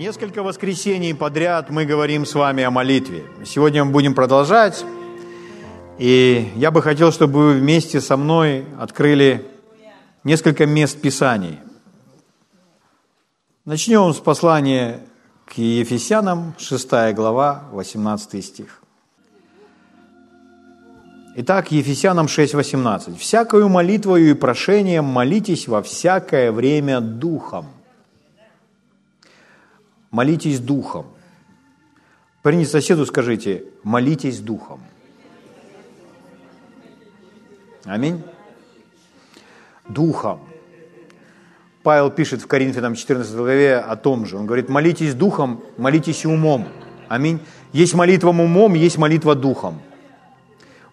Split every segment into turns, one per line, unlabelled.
Несколько воскресений подряд мы говорим с вами о молитве. Сегодня мы будем продолжать. И я бы хотел, чтобы вы вместе со мной открыли несколько мест Писаний. Начнем с послания к Ефесянам, 6 глава, 18 стих. Итак, Ефесянам 6:18. «Всякою молитвою и прошением молитесь во всякое время Духом». Молитесь Духом. Поверните соседу, скажите, молитесь Духом. Аминь. Духом. Павел пишет в Коринфянам 14 главе о том же. Он говорит, молитесь Духом, молитесь умом. Аминь. Есть молитва умом, есть молитва Духом.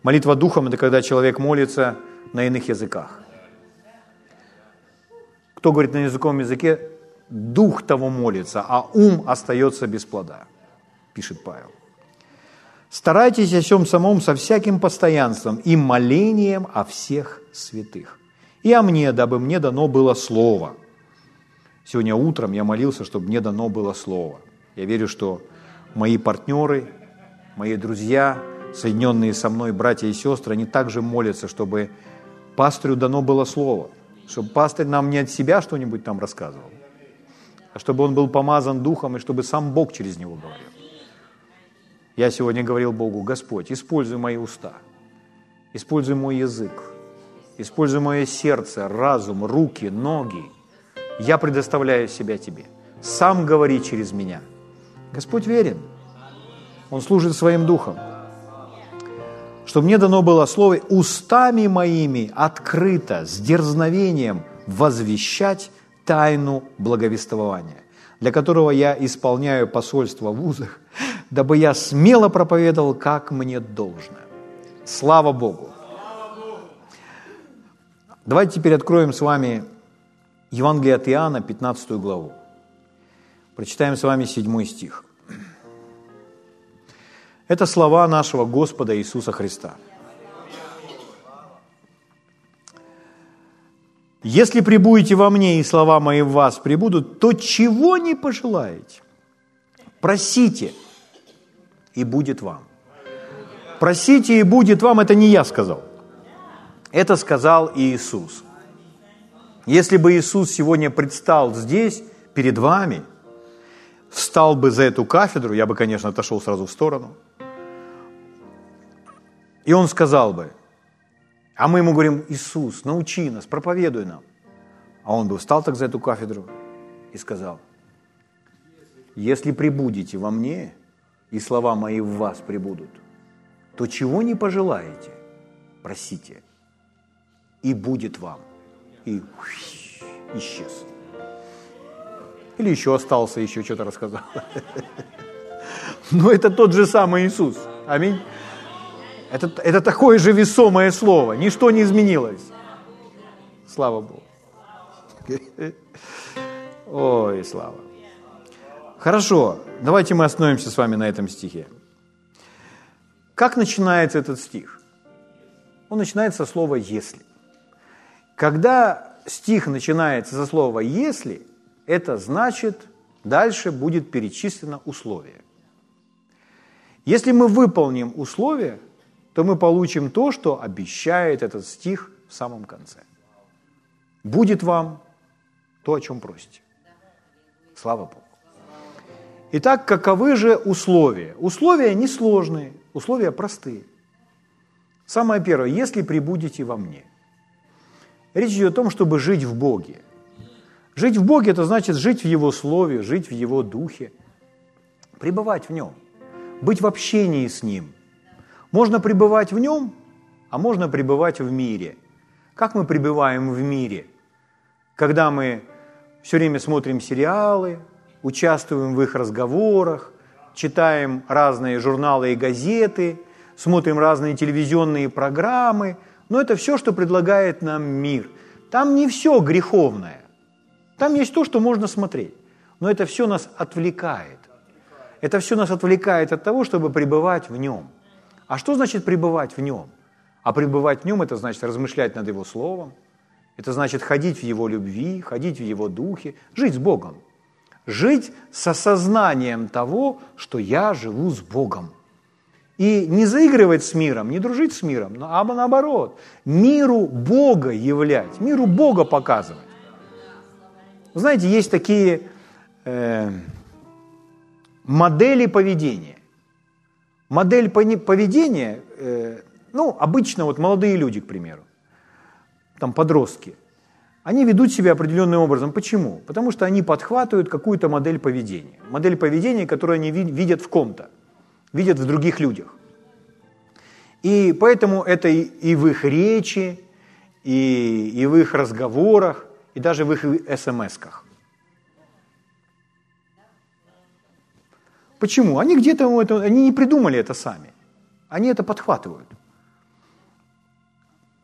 Молитва духом – это когда человек молится на иных языках. Кто говорит на языковом языке, дух того молится, а ум остается без плода, пишет Павел. Старайтесь о всем самом со всяким постоянством и молением о всех святых. И о мне, дабы мне дано было слово. Сегодня утром я молился, чтобы мне дано было слово. Я верю, что мои партнеры, мои друзья – соединенные со мной братья и сестры, они также молятся, чтобы пастырю дано было слово, чтобы пастырь нам не от себя что-нибудь там рассказывал, а чтобы он был помазан духом и чтобы сам Бог через него говорил. Я сегодня говорил Богу, Господь, используй мои уста, используй мой язык, используй мое сердце, разум, руки, ноги. Я предоставляю себя Тебе. Сам говори через меня. Господь верен. Он служит своим духом что мне дано было слово устами моими открыто, с дерзновением возвещать тайну благовествования, для которого я исполняю посольство в узах, дабы я смело проповедовал, как мне должно. Слава Богу! Давайте теперь откроем с вами Евангелие от Иоанна, 15 главу. Прочитаем с вами 7 стих. Это слова нашего Господа Иисуса Христа. Если прибудете во мне, и слова мои в вас прибудут, то чего не пожелаете? Просите, и будет вам. Просите, и будет вам, это не я сказал. Это сказал Иисус. Если бы Иисус сегодня предстал здесь, перед вами, встал бы за эту кафедру, я бы, конечно, отошел сразу в сторону – и он сказал бы, а мы ему говорим, Иисус, научи нас, проповедуй нам. А он бы встал так за эту кафедру и сказал, если прибудете во мне, и слова мои в вас прибудут, то чего не пожелаете, просите, и будет вам. И исчез. Или еще остался, еще что-то рассказал. Но это тот же самый Иисус. Аминь. Это, это такое же весомое слово. Ничто не изменилось. Слава Богу. Ой, слава. Хорошо, давайте мы остановимся с вами на этом стихе. Как начинается этот стих? Он начинается со слова «если». Когда стих начинается со слова «если», это значит, дальше будет перечислено условие. Если мы выполним условие, то мы получим то, что обещает этот стих в самом конце. Будет вам то, о чем просите. Слава Богу. Итак, каковы же условия? Условия несложные, условия простые. Самое первое, если прибудете во мне. Речь идет о том, чтобы жить в Боге. Жить в Боге – это значит жить в Его Слове, жить в Его Духе, пребывать в Нем, быть в общении с Ним, можно пребывать в нем, а можно пребывать в мире. Как мы пребываем в мире? Когда мы все время смотрим сериалы, участвуем в их разговорах, читаем разные журналы и газеты, смотрим разные телевизионные программы, но это все, что предлагает нам мир. Там не все греховное. Там есть то, что можно смотреть. Но это все нас отвлекает. Это все нас отвлекает от того, чтобы пребывать в нем. А что значит пребывать в нем? А пребывать в нем – это значит размышлять над его словом, это значит ходить в его любви, ходить в его духе, жить с Богом. жить с осознанием того, что я живу с Богом. И не заигрывать с миром, не дружить с миром, а наоборот, миру Бога являть, миру Бога показывать. Вы знаете, есть такие э, модели поведения. Модель поведения, э, ну, обычно вот молодые люди, к примеру, там подростки, они ведут себя определенным образом. Почему? Потому что они подхватывают какую-то модель поведения. Модель поведения, которую они видят в ком-то, видят в других людях. И поэтому это и в их речи, и, и в их разговорах, и даже в их смс-ках. Почему? Они где-то это, они не придумали это сами. Они это подхватывают.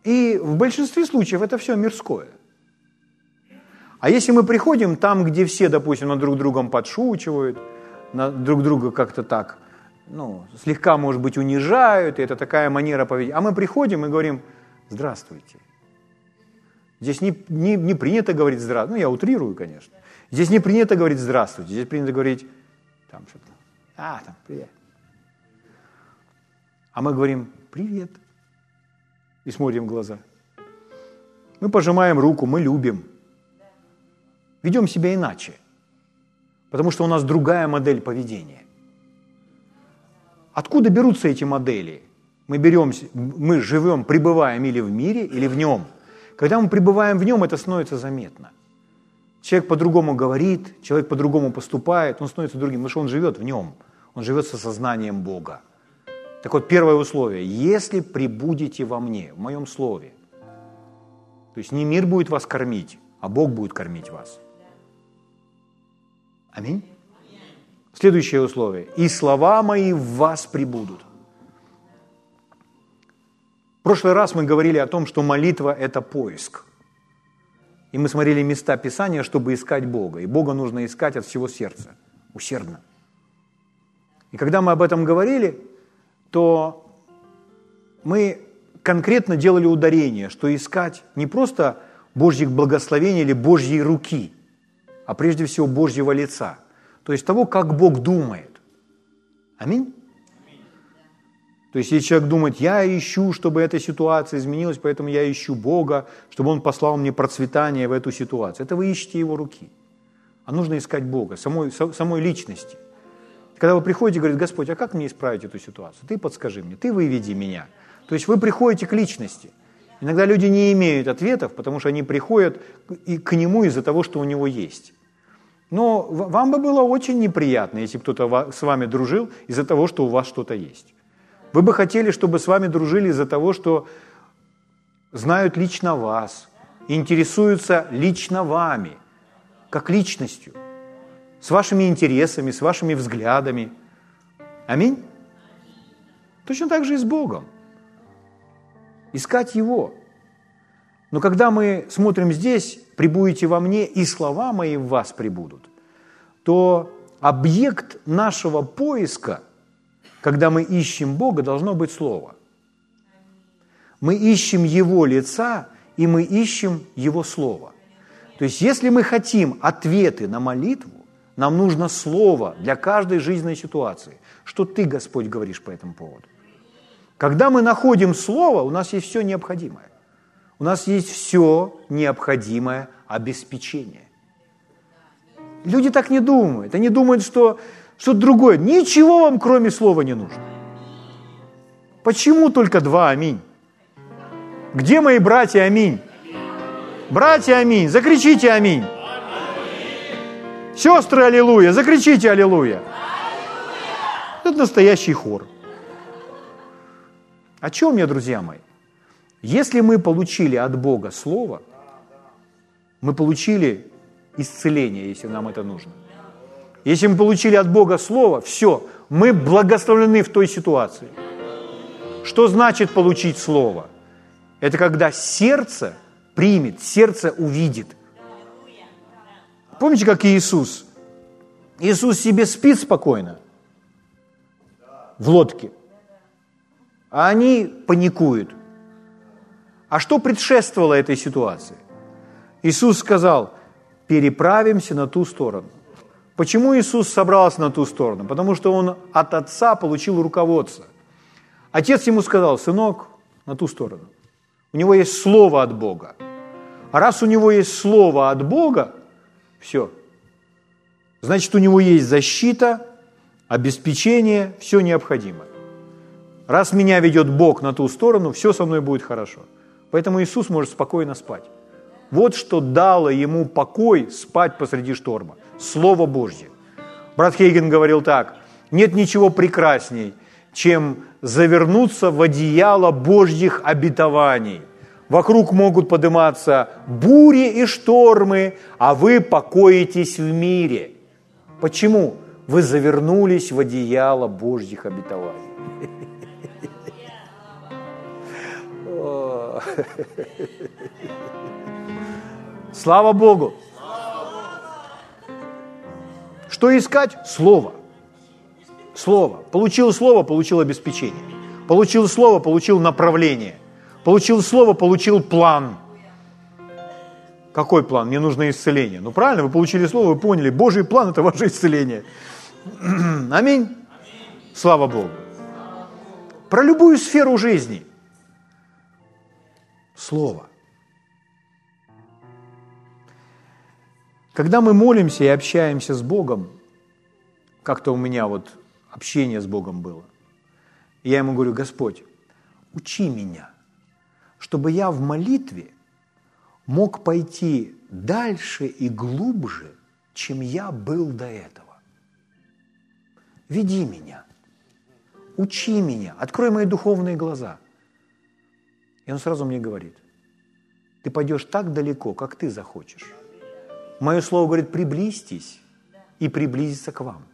И в большинстве случаев это все мирское. А если мы приходим там, где все, допустим, над друг другом подшучивают, на друг друга как-то так, ну, слегка, может быть, унижают, и это такая манера поведения. А мы приходим и говорим, здравствуйте. Здесь не, не, не принято говорить здравствуйте. Ну, я утрирую, конечно. Здесь не принято говорить здравствуйте. Здесь принято говорить там что-то. А, там, привет. А мы говорим, привет. И смотрим в глаза. Мы пожимаем руку, мы любим. Ведем себя иначе. Потому что у нас другая модель поведения. Откуда берутся эти модели? Мы берем, мы живем, пребываем или в мире, или в нем. Когда мы пребываем в нем, это становится заметно. Человек по-другому говорит, человек по-другому поступает, он становится другим, потому что он живет в нем, он живет со сознанием Бога. Так вот, первое условие. Если прибудете во мне, в моем слове, то есть не мир будет вас кормить, а Бог будет кормить вас. Аминь. Следующее условие. «И слова мои в вас прибудут». В прошлый раз мы говорили о том, что молитва – это поиск. И мы смотрели места Писания, чтобы искать Бога. И Бога нужно искать от всего сердца, усердно. И когда мы об этом говорили, то мы конкретно делали ударение, что искать не просто Божьих благословений или Божьей руки, а прежде всего Божьего лица – то есть того, как Бог думает. Аминь? То есть, если человек думает, я ищу, чтобы эта ситуация изменилась, поэтому я ищу Бога, чтобы Он послал мне процветание в эту ситуацию. Это вы ищете Его руки. А нужно искать Бога, самой, самой личности. Когда вы приходите и говорите, Господь, а как мне исправить эту ситуацию? Ты подскажи мне, ты выведи меня. То есть вы приходите к личности. Иногда люди не имеют ответов, потому что они приходят и к Нему из-за того, что у Него есть. Но вам бы было очень неприятно, если кто-то с вами дружил из-за того, что у вас что-то есть. Вы бы хотели, чтобы с вами дружили из-за того, что знают лично вас, интересуются лично вами, как личностью, с вашими интересами, с вашими взглядами. Аминь? Точно так же и с Богом. Искать Его. Но когда мы смотрим здесь, прибудете во мне, и слова мои в вас прибудут, то объект нашего поиска, когда мы ищем Бога, должно быть Слово. Мы ищем Его лица, и мы ищем Его Слово. То есть, если мы хотим ответы на молитву, нам нужно Слово для каждой жизненной ситуации. Что Ты, Господь, говоришь по этому поводу? Когда мы находим Слово, у нас есть все необходимое. У нас есть все необходимое обеспечение. Люди так не думают. Они думают, что что-то другое. Ничего вам, кроме слова, не нужно. Почему только два аминь? Где мои братья аминь? Братья аминь, закричите аминь. Сестры аллилуйя, закричите аллилуйя. Это настоящий хор. О чем я, друзья мои? Если мы получили от Бога Слово, мы получили исцеление, если нам это нужно. Если мы получили от Бога Слово, все, мы благословлены в той ситуации. Что значит получить Слово? Это когда сердце примет, сердце увидит. Помните, как Иисус? Иисус себе спит спокойно в лодке, а они паникуют – а что предшествовало этой ситуации? Иисус сказал, переправимся на ту сторону. Почему Иисус собрался на ту сторону? Потому что он от Отца получил руководство. Отец ему сказал, сынок, на ту сторону. У него есть слово от Бога. А раз у него есть слово от Бога, все. Значит, у него есть защита, обеспечение, все необходимое. Раз меня ведет Бог на ту сторону, все со мной будет хорошо. Поэтому Иисус может спокойно спать. Вот что дало ему покой спать посреди шторма. Слово Божье. Брат Хейген говорил так, нет ничего прекрасней, чем завернуться в одеяло Божьих обетований. Вокруг могут подниматься бури и штормы, а вы покоитесь в мире. Почему? Вы завернулись в одеяло Божьих обетований. Слава Богу! Что искать? Слово. Слово. Получил слово, получил обеспечение. Получил слово, получил направление. Получил слово, получил план. Какой план? Мне нужно исцеление. Ну правильно, вы получили слово, вы поняли, Божий план – это ваше исцеление. Аминь. Слава Богу. Про любую сферу жизни. Слово. Когда мы молимся и общаемся с Богом, как-то у меня вот общение с Богом было, я ему говорю, Господь, учи меня, чтобы я в молитве мог пойти дальше и глубже, чем я был до этого. Веди меня, учи меня, открой мои духовные глаза. И он сразу мне говорит, ты пойдешь так далеко, как ты захочешь. Мое слово говорит, приблизьтесь и приблизиться к вам.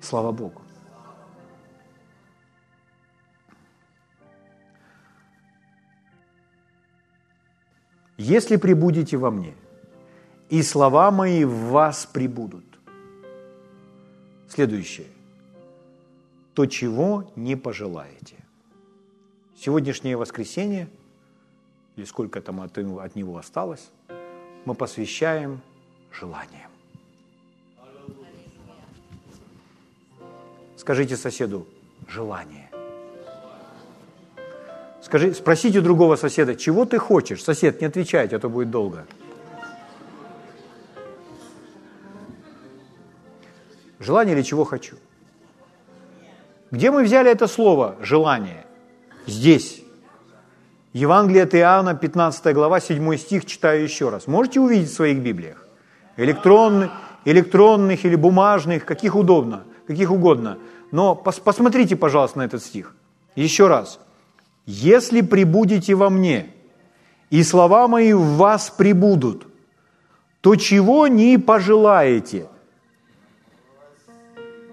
Слава Богу. Если прибудете во мне, и слова мои в вас прибудут. Следующее. То, чего не пожелаете. Сегодняшнее воскресенье – или сколько там от, от него осталось, мы посвящаем желаниям. Скажите соседу желание. Скажи, спросите другого соседа, чего ты хочешь? Сосед, не отвечайте, а то будет долго. Желание или чего хочу? Где мы взяли это слово «желание»? Здесь. Евангелие от Иоанна, 15 глава, 7 стих, читаю еще раз. Можете увидеть в своих Библиях? Электронных, электронных или бумажных, каких удобно, каких угодно. Но пос, посмотрите, пожалуйста, на этот стих. Еще раз. «Если прибудете во мне, и слова мои в вас прибудут, то чего не пожелаете,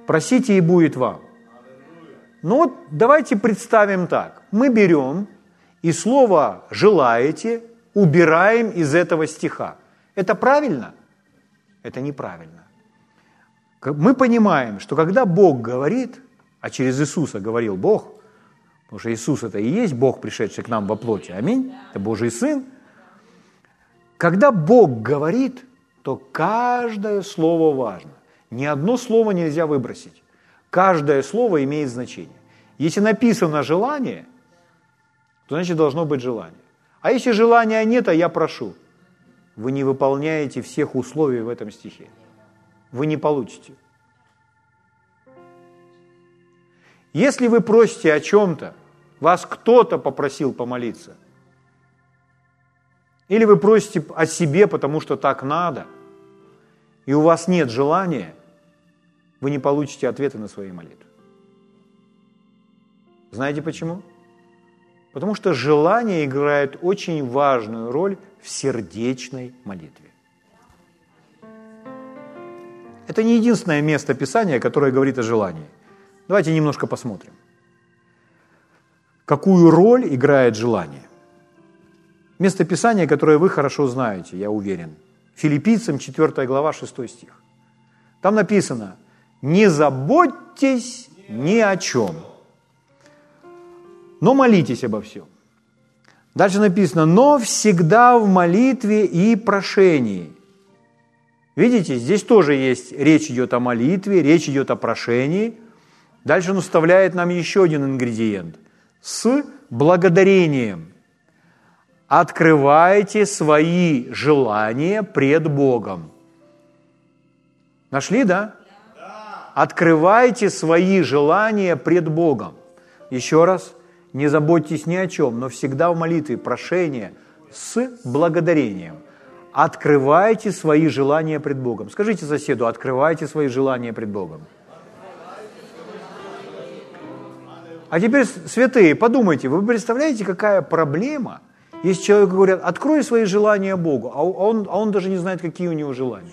просите и будет вам». Ну вот давайте представим так. Мы берем и слово «желаете» убираем из этого стиха. Это правильно? Это неправильно. Мы понимаем, что когда Бог говорит, а через Иисуса говорил Бог, потому что Иисус это и есть Бог, пришедший к нам во плоти, аминь, это Божий Сын, когда Бог говорит, то каждое слово важно. Ни одно слово нельзя выбросить. Каждое слово имеет значение. Если написано желание – то значит должно быть желание. А если желания нет, а я прошу, вы не выполняете всех условий в этом стихе. Вы не получите. Если вы просите о чем-то, вас кто-то попросил помолиться, или вы просите о себе, потому что так надо, и у вас нет желания, вы не получите ответа на свои молитвы. Знаете почему? Потому что желание играет очень важную роль в сердечной молитве. Это не единственное место Писания, которое говорит о желании. Давайте немножко посмотрим. Какую роль играет желание? Место Писания, которое вы хорошо знаете, я уверен. Филиппийцам 4 глава 6 стих. Там написано, не заботьтесь ни о чем – но молитесь обо всем. Дальше написано, но всегда в молитве и прошении. Видите, здесь тоже есть, речь идет о молитве, речь идет о прошении. Дальше он вставляет нам еще один ингредиент. С благодарением. Открывайте свои желания пред Богом. Нашли, да? Открывайте свои желания пред Богом. Еще раз, не заботьтесь ни о чем, но всегда в молитве прошение с благодарением. Открывайте свои желания пред Богом. Скажите соседу, открывайте свои желания пред Богом. А теперь, святые, подумайте, вы представляете, какая проблема, если человеку говорят, открой свои желания Богу, а он, а он даже не знает, какие у него желания.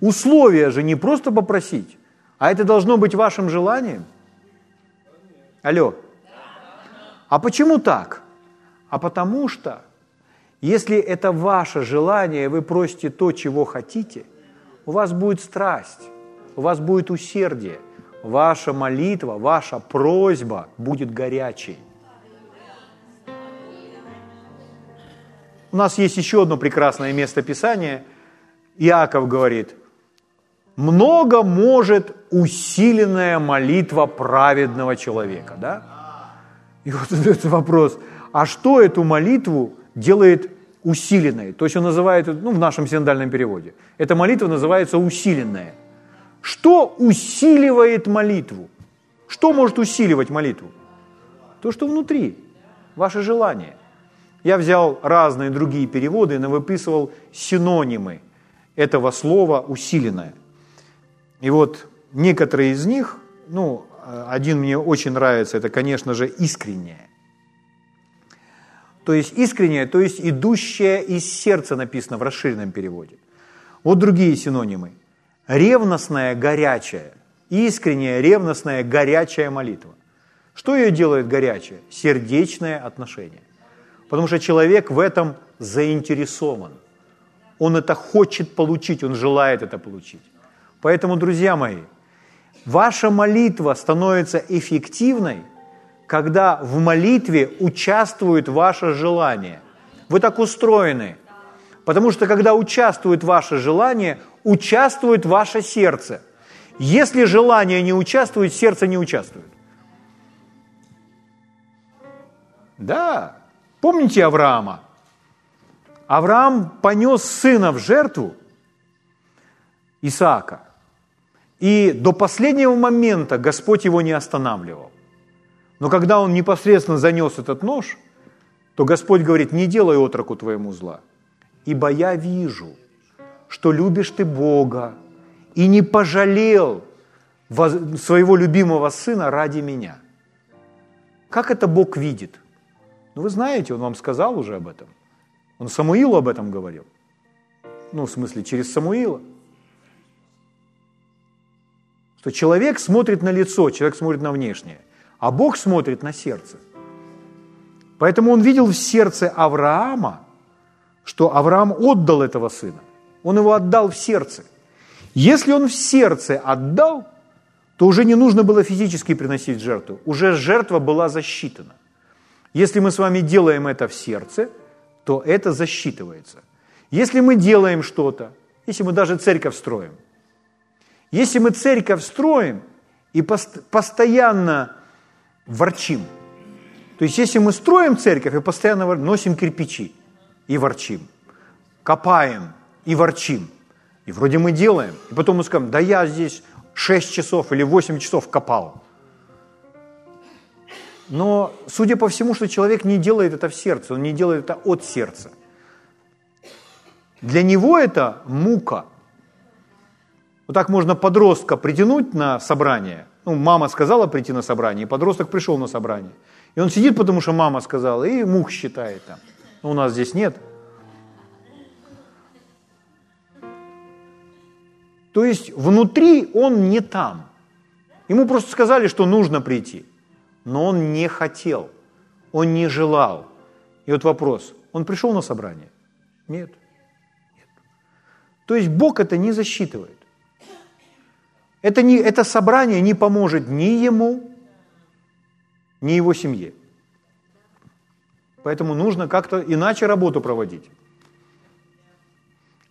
Условия же не просто попросить, а это должно быть вашим желанием. Алло. А почему так? А потому что, если это ваше желание, вы просите то, чего хотите, у вас будет страсть, у вас будет усердие, ваша молитва, ваша просьба будет горячей. У нас есть еще одно прекрасное место Писания. Иаков говорит – много может усиленная молитва праведного человека, да? И вот этот вопрос, а что эту молитву делает усиленной? То есть он называет, ну, в нашем синдальном переводе, эта молитва называется усиленная. Что усиливает молитву? Что может усиливать молитву? То, что внутри, ваше желание. Я взял разные другие переводы и выписывал синонимы этого слова «усиленное». И вот некоторые из них, ну, один мне очень нравится, это, конечно же, искреннее. То есть искреннее, то есть идущее из сердца написано в расширенном переводе. Вот другие синонимы. Ревностная, горячая. Искренняя, ревностная, горячая молитва. Что ее делает горячая? Сердечное отношение. Потому что человек в этом заинтересован. Он это хочет получить, он желает это получить. Поэтому, друзья мои, ваша молитва становится эффективной, когда в молитве участвует ваше желание. Вы так устроены. Потому что когда участвует ваше желание, участвует ваше сердце. Если желание не участвует, сердце не участвует. Да. Помните Авраама? Авраам понес сына в жертву, Исаака. И до последнего момента Господь его не останавливал. Но когда он непосредственно занес этот нож, то Господь говорит, не делай отроку твоему зла, ибо я вижу, что любишь ты Бога и не пожалел своего любимого сына ради меня. Как это Бог видит? Ну, вы знаете, Он вам сказал уже об этом. Он Самуилу об этом говорил. Ну, в смысле, через Самуила – что человек смотрит на лицо, человек смотрит на внешнее, а Бог смотрит на сердце. Поэтому он видел в сердце Авраама, что Авраам отдал этого сына. Он его отдал в сердце. Если он в сердце отдал, то уже не нужно было физически приносить жертву. Уже жертва была засчитана. Если мы с вами делаем это в сердце, то это засчитывается. Если мы делаем что-то, если мы даже церковь строим – если мы церковь строим и постоянно ворчим, то есть если мы строим церковь и постоянно носим кирпичи и ворчим, копаем и ворчим, и вроде мы делаем, и потом мы скажем, да я здесь 6 часов или 8 часов копал. Но, судя по всему, что человек не делает это в сердце, он не делает это от сердца. Для него это мука – вот так можно подростка притянуть на собрание. Ну, мама сказала прийти на собрание, и подросток пришел на собрание. И он сидит, потому что мама сказала, и мух считает там. Но у нас здесь нет. То есть внутри он не там. Ему просто сказали, что нужно прийти. Но он не хотел, он не желал. И вот вопрос, он пришел на собрание? Нет. Нет. То есть Бог это не засчитывает. Это, не, это собрание не поможет ни ему, ни его семье. Поэтому нужно как-то иначе работу проводить.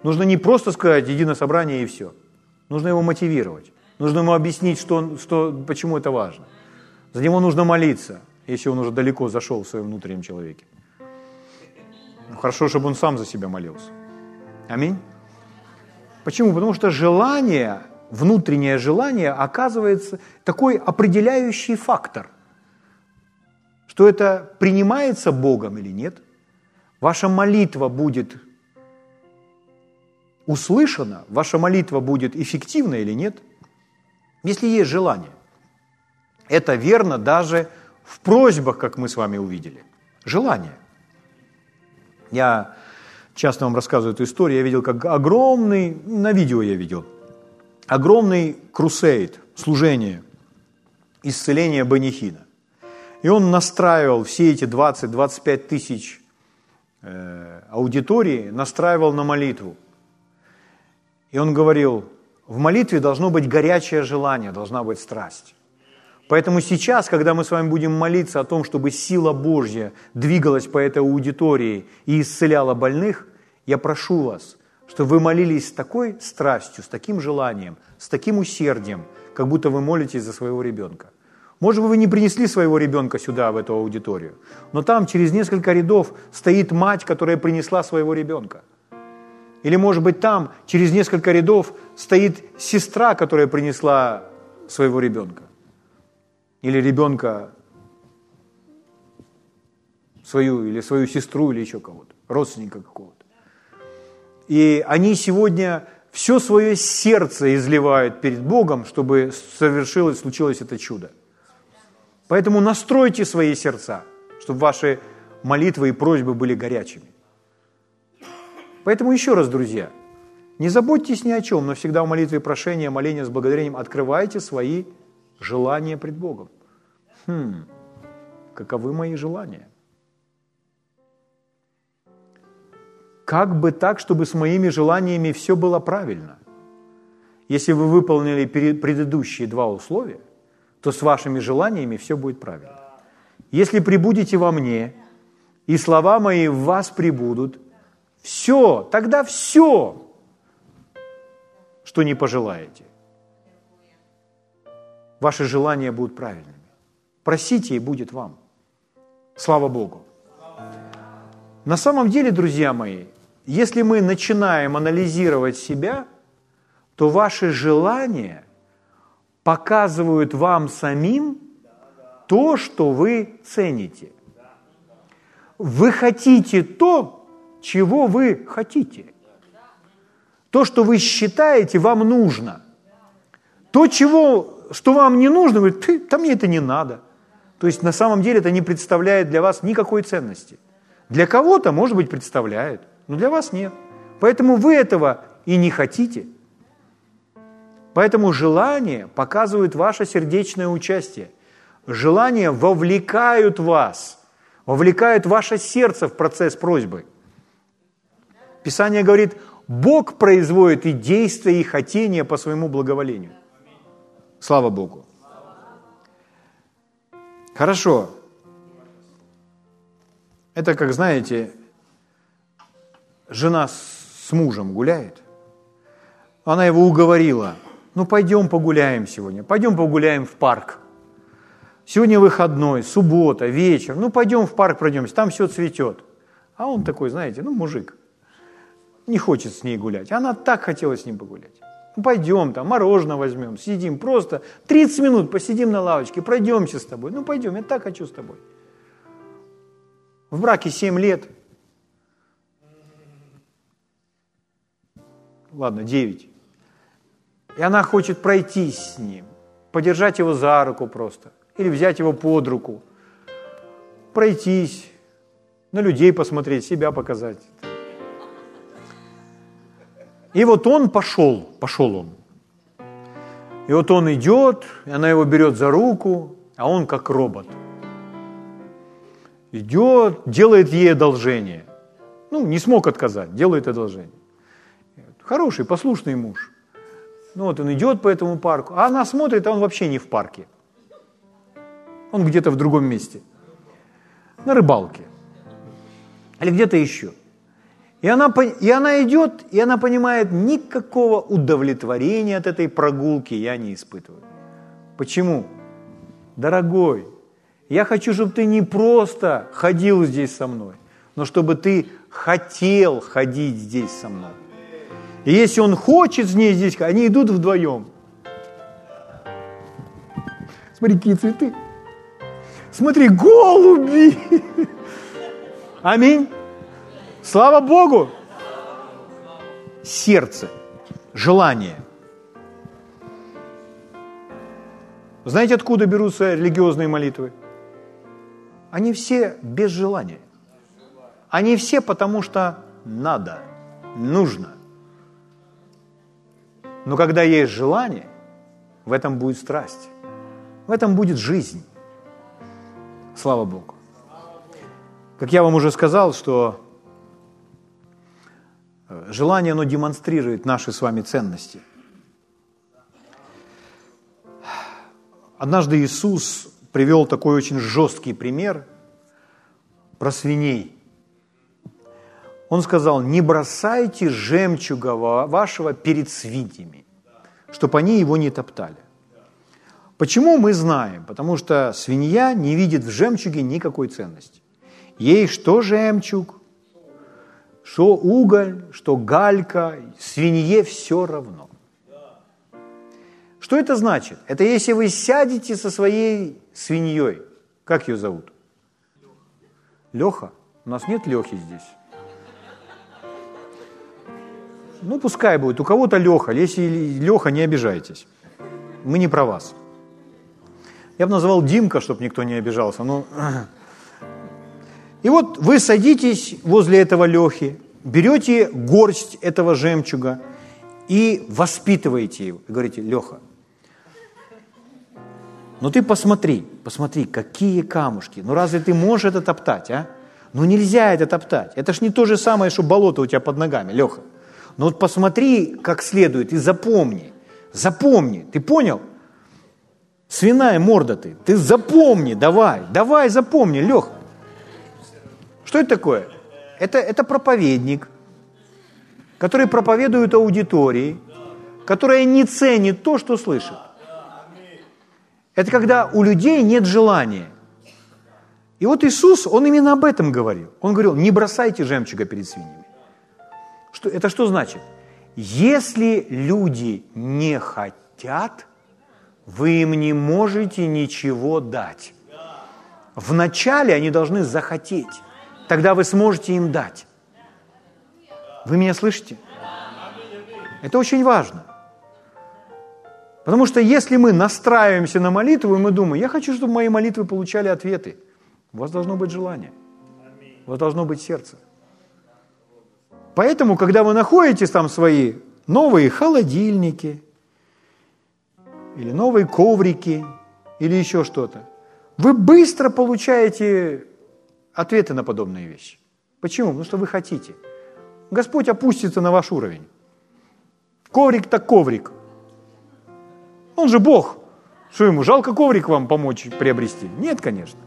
Нужно не просто сказать, иди на собрание и все. Нужно его мотивировать. Нужно ему объяснить, что, что, почему это важно. За него нужно молиться, если он уже далеко зашел в своем внутреннем человеке. Ну, хорошо, чтобы он сам за себя молился. Аминь. Почему? Потому что желание, внутреннее желание оказывается такой определяющий фактор. Что это принимается Богом или нет. Ваша молитва будет услышана, ваша молитва будет эффективна или нет, если есть желание. Это верно даже в просьбах, как мы с вами увидели. Желание. Я часто вам рассказываю эту историю. Я видел, как огромный, на видео я видел, огромный крусейд, служение, исцеления Банихина. И он настраивал все эти 20-25 тысяч э, аудитории, настраивал на молитву. И он говорил, в молитве должно быть горячее желание, должна быть страсть. Поэтому сейчас, когда мы с вами будем молиться о том, чтобы сила Божья двигалась по этой аудитории и исцеляла больных, я прошу вас, чтобы вы молились с такой страстью, с таким желанием, с таким усердием, как будто вы молитесь за своего ребенка. Может быть, вы не принесли своего ребенка сюда, в эту аудиторию, но там через несколько рядов стоит мать, которая принесла своего ребенка – или, может быть, там через несколько рядов стоит сестра, которая принесла своего ребенка. Или ребенка свою, или свою сестру, или еще кого-то, родственника какого-то. И они сегодня все свое сердце изливают перед Богом, чтобы совершилось, случилось это чудо. Поэтому настройте свои сердца, чтобы ваши молитвы и просьбы были горячими. Поэтому еще раз, друзья, не заботьтесь ни о чем, но всегда в молитве прошения, моления с благодарением открывайте свои желания пред Богом. Хм, каковы мои желания? Как бы так, чтобы с моими желаниями все было правильно? Если вы выполнили предыдущие два условия, то с вашими желаниями все будет правильно. Если прибудете во мне, и слова мои в вас прибудут, все, тогда все, что не пожелаете. Ваши желания будут правильными. Просите, и будет вам. Слава Богу. На самом деле, друзья мои, если мы начинаем анализировать себя, то ваши желания показывают вам самим то, что вы цените. Вы хотите то, чего вы хотите. То, что вы считаете, вам нужно. То, чего, что вам не нужно, вы говорите, да мне это не надо. То есть на самом деле это не представляет для вас никакой ценности. Для кого-то, может быть, представляет, но для вас нет. Поэтому вы этого и не хотите. Поэтому желание показывает ваше сердечное участие. Желания вовлекают вас, вовлекают ваше сердце в процесс просьбы – Писание говорит, Бог производит и действия, и хотения по своему благоволению. Слава Богу. Хорошо. Это как, знаете, жена с мужем гуляет. Она его уговорила. Ну, пойдем погуляем сегодня. Пойдем погуляем в парк. Сегодня выходной, суббота, вечер. Ну, пойдем в парк пройдемся, там все цветет. А он такой, знаете, ну, мужик – не хочет с ней гулять. Она так хотела с ним погулять. Ну, пойдем там, мороженое возьмем, сидим просто 30 минут посидим на лавочке, пройдемся с тобой. Ну, пойдем, я так хочу с тобой. В браке 7 лет. Ладно, 9. И она хочет пройтись с ним, подержать его за руку просто, или взять его под руку, пройтись, на людей посмотреть, себя показать. И вот он пошел, пошел он. И вот он идет, и она его берет за руку, а он как робот. Идет, делает ей одолжение. Ну, не смог отказать, делает одолжение. Хороший, послушный муж. Ну вот он идет по этому парку, а она смотрит, а он вообще не в парке. Он где-то в другом месте. На рыбалке. или где-то еще. И она, и она идет, и она понимает, никакого удовлетворения от этой прогулки я не испытываю. Почему? Дорогой, я хочу, чтобы ты не просто ходил здесь со мной, но чтобы ты хотел ходить здесь со мной. И если он хочет с ней здесь, они идут вдвоем. Смотри, какие цветы. Смотри, голуби. Аминь. Слава Богу. Сердце, желание. Знаете, откуда берутся религиозные молитвы? Они все без желания. Они все потому, что надо, нужно. Но когда есть желание, в этом будет страсть, в этом будет жизнь. Слава Богу. Как я вам уже сказал, что э, желание, оно демонстрирует наши с вами ценности. Однажды Иисус привел такой очень жесткий пример про свиней. Он сказал, не бросайте жемчуга вашего перед свиньями, чтобы они его не топтали. Почему мы знаем? Потому что свинья не видит в жемчуге никакой ценности. Ей что жемчуг, что уголь, что галька, свинье все равно. Что это значит? Это если вы сядете со своей свиньей, как ее зовут? Леха? У нас нет Лехи здесь. Ну, пускай будет. У кого-то Леха. Если Леха, не обижайтесь. Мы не про вас. Я бы назвал Димка, чтобы никто не обижался. Но... И вот вы садитесь возле этого Лехи, берете горсть этого жемчуга и воспитываете его. И говорите, Леха, ну ты посмотри, посмотри, какие камушки. Ну разве ты можешь это топтать, а? Ну нельзя это топтать. Это ж не то же самое, что болото у тебя под ногами, Леха. Но вот посмотри как следует и запомни. Запомни. Ты понял? Свиная морда ты. Ты запомни, давай. Давай запомни, Лех. Что это такое? Это, это проповедник, который проповедует аудитории, которая не ценит то, что слышит. Это когда у людей нет желания. И вот Иисус, Он именно об этом говорил. Он говорил, не бросайте жемчуга перед свиньями. Что, это что значит? Если люди не хотят, вы им не можете ничего дать. Вначале они должны захотеть. Тогда вы сможете им дать. Вы меня слышите? Это очень важно. Потому что если мы настраиваемся на молитву, и мы думаем, я хочу, чтобы мои молитвы получали ответы, у вас должно быть желание, у вас должно быть сердце. Поэтому, когда вы находите там свои новые холодильники, или новые коврики, или еще что-то, вы быстро получаете ответы на подобные вещи. Почему? Потому что вы хотите. Господь опустится на ваш уровень. Коврик так коврик. Он же Бог. Что ему, жалко коврик вам помочь приобрести? Нет, конечно.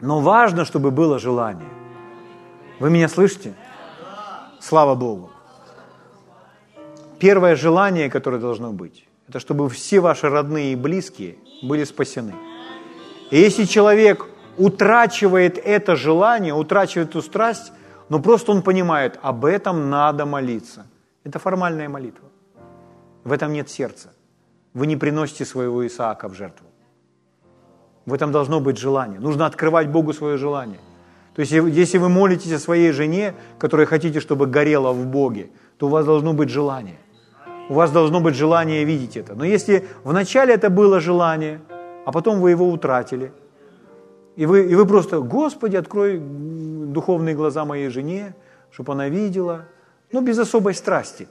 Но важно, чтобы было желание. Вы меня слышите? Слава Богу. Первое желание, которое должно быть, это чтобы все ваши родные и близкие были спасены. И если человек утрачивает это желание, утрачивает эту страсть, но просто он понимает, об этом надо молиться. Это формальная молитва. В этом нет сердца. Вы не приносите своего Исаака в жертву. В этом должно быть желание. Нужно открывать Богу свое желание – то есть, если вы молитесь о своей жене, которой хотите, чтобы горела в Боге, то у вас должно быть желание. У вас должно быть желание видеть это. Но если вначале это было желание, а потом вы его утратили, и вы, и вы просто, Господи, открой духовные глаза моей жене, чтобы она видела, но без особой страсти,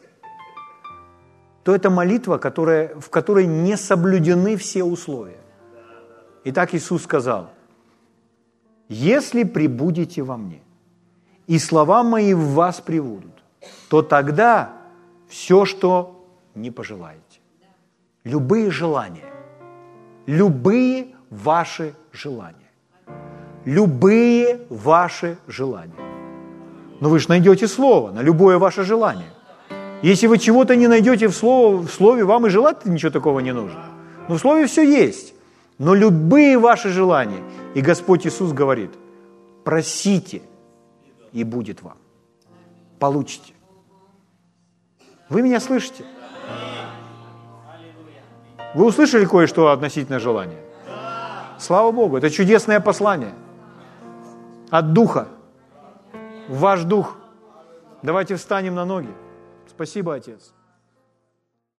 то это молитва, которая, в которой не соблюдены все условия. И так Иисус сказал, если прибудете во мне, и слова мои в вас прибудут, то тогда все, что не пожелаете. Любые желания, любые ваши желания, любые ваши желания. Но вы же найдете слово на любое ваше желание. Если вы чего-то не найдете в, слово, в слове, вам и желать ничего такого не нужно. Но в слове все есть. Но любые ваши желания. И Господь Иисус говорит, просите, и будет вам. Получите. Вы меня слышите? Вы услышали кое-что относительно желания? Слава Богу, это чудесное послание от Духа, ваш Дух. Давайте встанем на ноги. Спасибо, Отец.